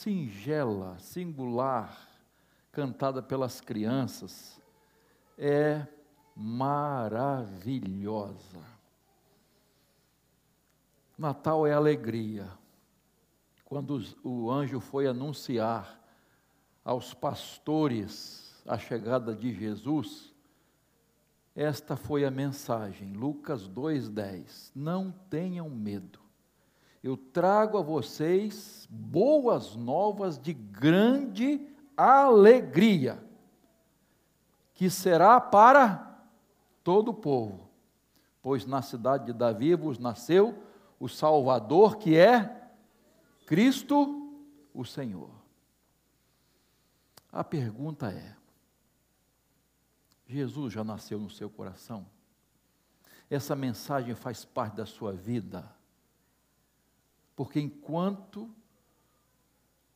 singela, singular, cantada pelas crianças, é maravilhosa. Natal é alegria. Quando o anjo foi anunciar aos pastores a chegada de Jesus, esta foi a mensagem, Lucas 2,10: Não tenham medo, eu trago a vocês boas novas de grande alegria, que será para todo o povo, pois na cidade de Davi vos nasceu o Salvador, que é Cristo o Senhor. A pergunta é: Jesus já nasceu no seu coração? Essa mensagem faz parte da sua vida? Porque enquanto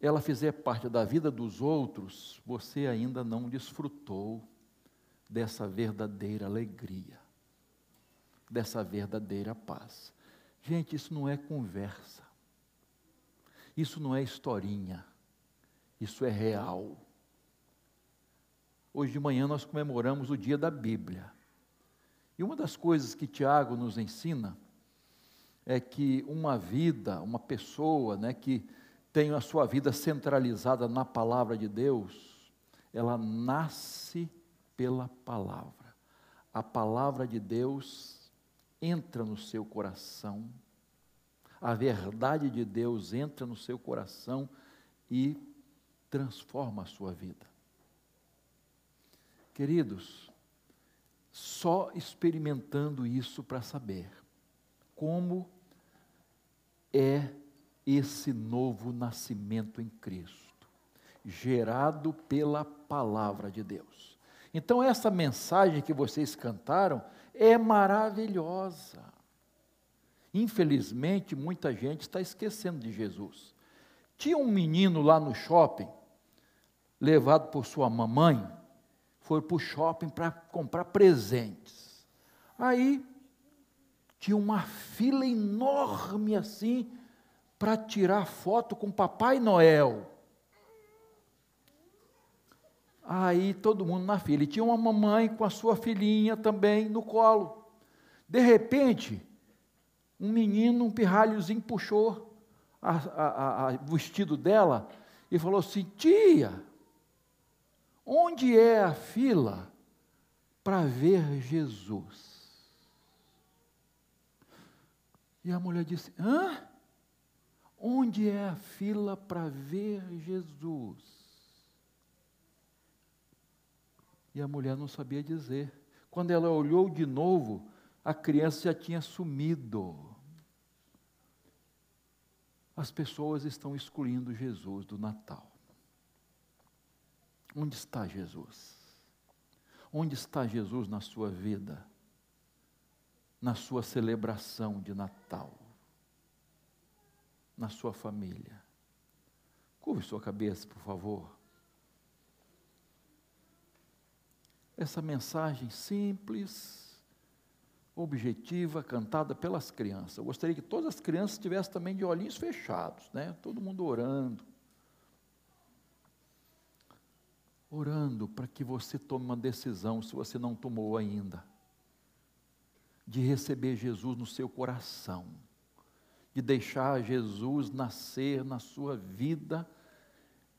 ela fizer parte da vida dos outros, você ainda não desfrutou dessa verdadeira alegria, dessa verdadeira paz. Gente, isso não é conversa. Isso não é historinha. Isso é real. Hoje de manhã nós comemoramos o dia da Bíblia. E uma das coisas que Tiago nos ensina é que uma vida, uma pessoa, né, que tem a sua vida centralizada na palavra de Deus, ela nasce pela palavra. A palavra de Deus entra no seu coração, a verdade de Deus entra no seu coração e transforma a sua vida. Queridos, só experimentando isso para saber como é esse novo nascimento em Cristo, gerado pela palavra de Deus. Então, essa mensagem que vocês cantaram é maravilhosa. Infelizmente, muita gente está esquecendo de Jesus. Tinha um menino lá no shopping, levado por sua mamãe, foi para o shopping para comprar presentes. Aí, tinha uma fila enorme assim, para tirar foto com Papai Noel. Aí todo mundo na fila. E tinha uma mamãe com a sua filhinha também no colo. De repente, um menino, um pirralhozinho, puxou o vestido dela e falou assim: Tia, onde é a fila para ver Jesus? E a mulher disse: Hã? Onde é a fila para ver Jesus? E a mulher não sabia dizer. Quando ela olhou de novo, a criança já tinha sumido. As pessoas estão excluindo Jesus do Natal. Onde está Jesus? Onde está Jesus na sua vida? Na sua celebração de Natal? Na sua família? Curve sua cabeça, por favor. essa mensagem simples, objetiva, cantada pelas crianças. Eu gostaria que todas as crianças tivessem também de olhinhos fechados, né? Todo mundo orando. Orando para que você tome uma decisão, se você não tomou ainda, de receber Jesus no seu coração, de deixar Jesus nascer na sua vida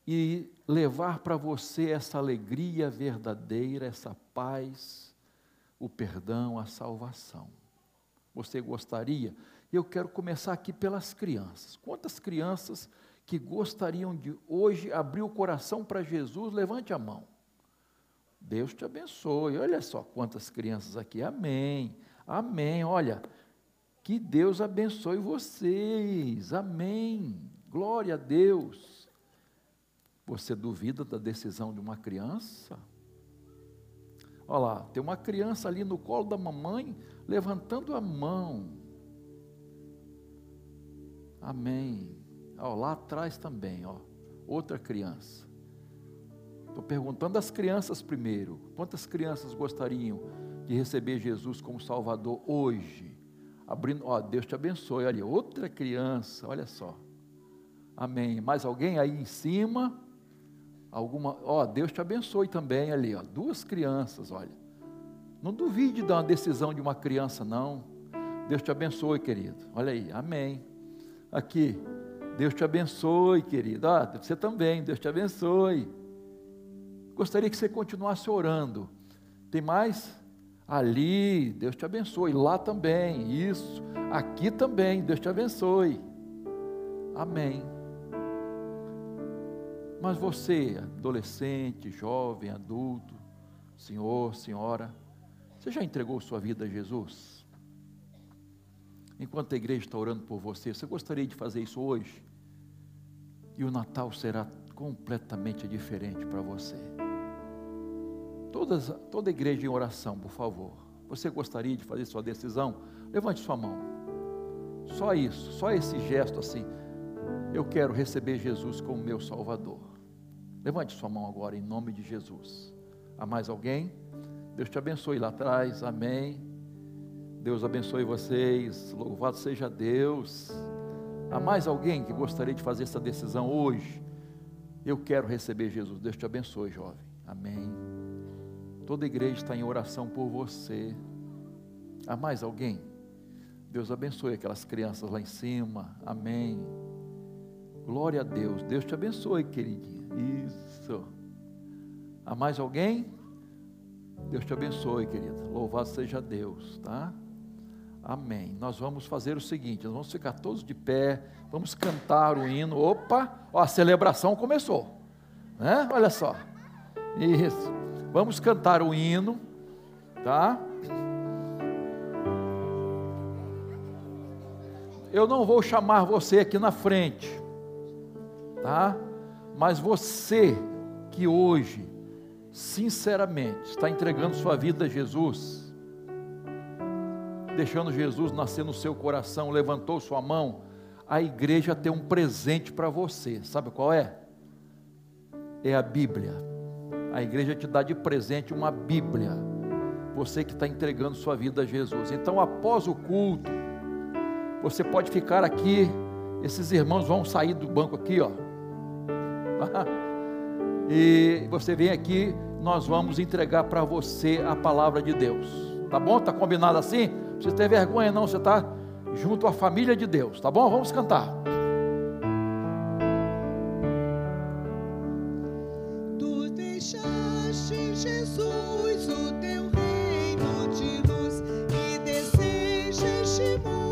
e levar para você essa alegria verdadeira, essa paz, o perdão, a salvação. Você gostaria? Eu quero começar aqui pelas crianças. Quantas crianças que gostariam de hoje abrir o coração para Jesus? Levante a mão. Deus te abençoe. Olha só quantas crianças aqui. Amém. Amém. Olha, que Deus abençoe vocês. Amém. Glória a Deus. Você duvida da decisão de uma criança? Olha lá, tem uma criança ali no colo da mamãe levantando a mão. Amém. Ó, lá atrás também, ó, outra criança. Estou perguntando às crianças primeiro. Quantas crianças gostariam de receber Jesus como Salvador hoje? Abrindo, ó, Deus te abençoe. Olha, outra criança, olha só. Amém. Mais alguém aí em cima? Alguma, ó, Deus te abençoe também ali, ó, duas crianças, olha. Não duvide da decisão de uma criança, não. Deus te abençoe, querido. Olha aí, amém. Aqui, Deus te abençoe, querido. Ah, você também, Deus te abençoe. Gostaria que você continuasse orando. Tem mais? Ali, Deus te abençoe. Lá também, isso. Aqui também, Deus te abençoe. Amém. Mas você, adolescente, jovem, adulto, senhor, senhora, você já entregou sua vida a Jesus? Enquanto a igreja está orando por você, você gostaria de fazer isso hoje? E o Natal será completamente diferente para você. Todas, toda igreja em oração, por favor. Você gostaria de fazer sua decisão? Levante sua mão. Só isso, só esse gesto assim. Eu quero receber Jesus como meu Salvador. Levante sua mão agora em nome de Jesus. Há mais alguém? Deus te abençoe lá atrás, amém. Deus abençoe vocês, louvado seja Deus. Há mais alguém que gostaria de fazer essa decisão hoje? Eu quero receber Jesus. Deus te abençoe, jovem. Amém. Toda igreja está em oração por você. Há mais alguém? Deus abençoe aquelas crianças lá em cima. Amém. Glória a Deus. Deus te abençoe, queridinha. Isso. Há mais alguém? Deus te abençoe, querida. Louvado seja Deus, tá? Amém. Nós vamos fazer o seguinte: nós vamos ficar todos de pé, vamos cantar o hino. Opa, ó, a celebração começou, né? Olha só. Isso. Vamos cantar o hino, tá? Eu não vou chamar você aqui na frente, tá? Mas você que hoje sinceramente está entregando sua vida a Jesus, deixando Jesus nascer no seu coração, levantou sua mão, a igreja tem um presente para você. Sabe qual é? É a Bíblia. A igreja te dá de presente uma Bíblia. Você que está entregando sua vida a Jesus. Então, após o culto, você pode ficar aqui. Esses irmãos vão sair do banco aqui, ó. E você vem aqui nós vamos entregar para você a palavra de Deus. Tá bom? Tá combinado assim? Precisa ter vergonha não, você está junto à família de Deus, tá bom? Vamos cantar. people.